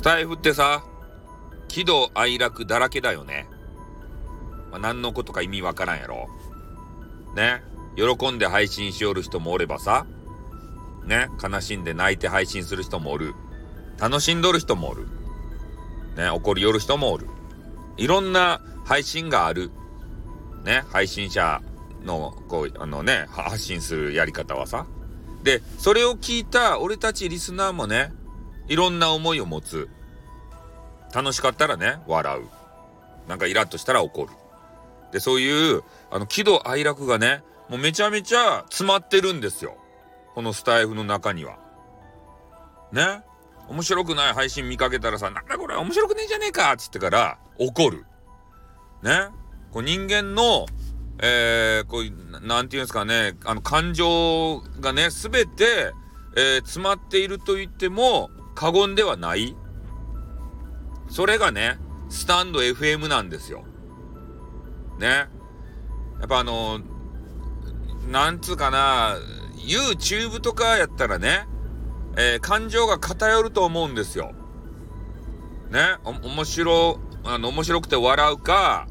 スタイフってさ、喜怒哀楽だらけだよね。まあ、何のことか意味わからんやろ。ね。喜んで配信しよる人もおればさ、ね。悲しんで泣いて配信する人もおる。楽しんどる人もおる。ね。怒りよる人もおる。いろんな配信がある。ね。配信者の、こう、あのね、発信するやり方はさ。で、それを聞いた俺たちリスナーもね、いろんな思いを持つ。楽しかったらね、笑う。なんかイラッとしたら怒る。で、そういう、あの、喜怒哀楽がね、もうめちゃめちゃ詰まってるんですよ。このスタイフの中には。ね？面白くない？配信見かけたらさ、なんだこれ面白くねえじゃねえかっつってから怒る。ね？こう人間の、えー、こう、なんていうんですかね、あの、感情がね、すべて、えー、詰まっていると言っても過言ではない？それがね、スタンド FM なんですよ。ね。やっぱあの、なんつうかな、YouTube とかやったらね、えー、感情が偏ると思うんですよ。ね。お、面白、あの、面白くて笑うか、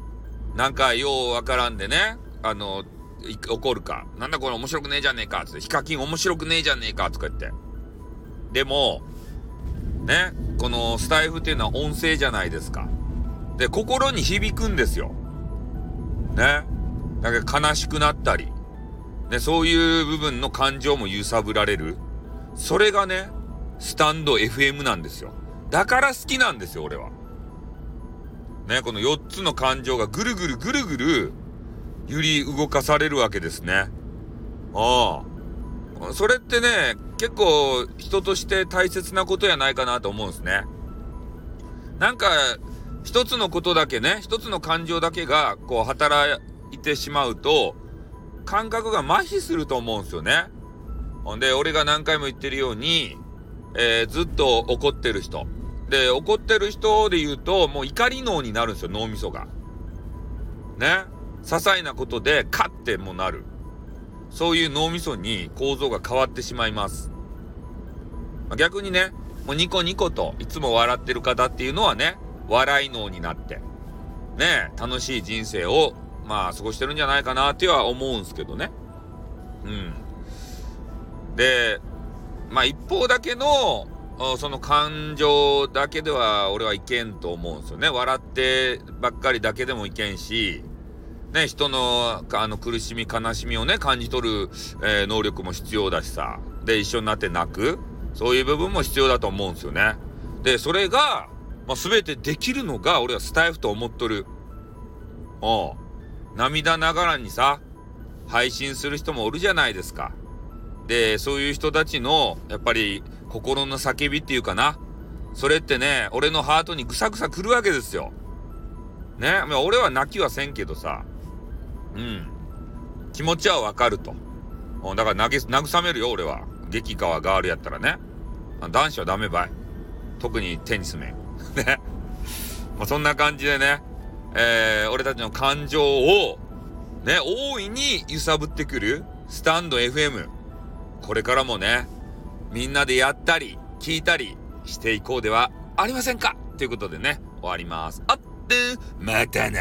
なんかようわからんでね、あの、怒るか。なんだこれ面白くねえじゃねえか。つって、ヒカキン面白くねえじゃねえか。とか言って。でも、ね、このスタイフっていうのは音声じゃないですか。で、心に響くんですよ。ね。だか悲しくなったり、ね、そういう部分の感情も揺さぶられる。それがね、スタンド FM なんですよ。だから好きなんですよ、俺は。ね、この4つの感情がぐるぐるぐるぐる揺り動かされるわけですね。ああ。それってね、結構人として大切なことやないかなと思うんですね。なんか、一つのことだけね、一つの感情だけがこう働いてしまうと、感覚が麻痺すると思うんですよね。ほんで、俺が何回も言ってるように、えー、ずっと怒ってる人。で、怒ってる人で言うと、もう怒り脳になるんですよ、脳みそが。ね。些細なことで、カッてもなる。そういう脳みそに構造が変わってしまいます。逆にね、もうニコニコといつも笑ってる方っていうのはね、笑い脳になって、ね、楽しい人生を、まあ、過ごしてるんじゃないかなっては思うんすけどね。うん。で、まあ一方だけのその感情だけでは俺はいけんと思うんですよね。笑ってばっかりだけでもいけんし、ね、人のあの苦しみ悲しみをね、感じ取る、えー、能力も必要だしさ。で、一緒になって泣く。そういう部分も必要だと思うんですよね。で、それが、まあ、全てできるのが俺はスタイフと思っとる。おう。涙ながらにさ、配信する人もおるじゃないですか。で、そういう人たちの、やっぱり、心の叫びっていうかな。それってね、俺のハートにぐさぐさ来るわけですよ。ね。俺は泣きはせんけどさ。うん。気持ちはわかると。だから、慰めるよ、俺は。激川ガールやったらね。男子はダメばい。特にテニス面。ね。まあ、そんな感じでね、えー、俺たちの感情を、ね、大いに揺さぶってくる、スタンド FM。これからもね、みんなでやったり、聞いたりしていこうではありませんか？ということでね、終わります。あって、またな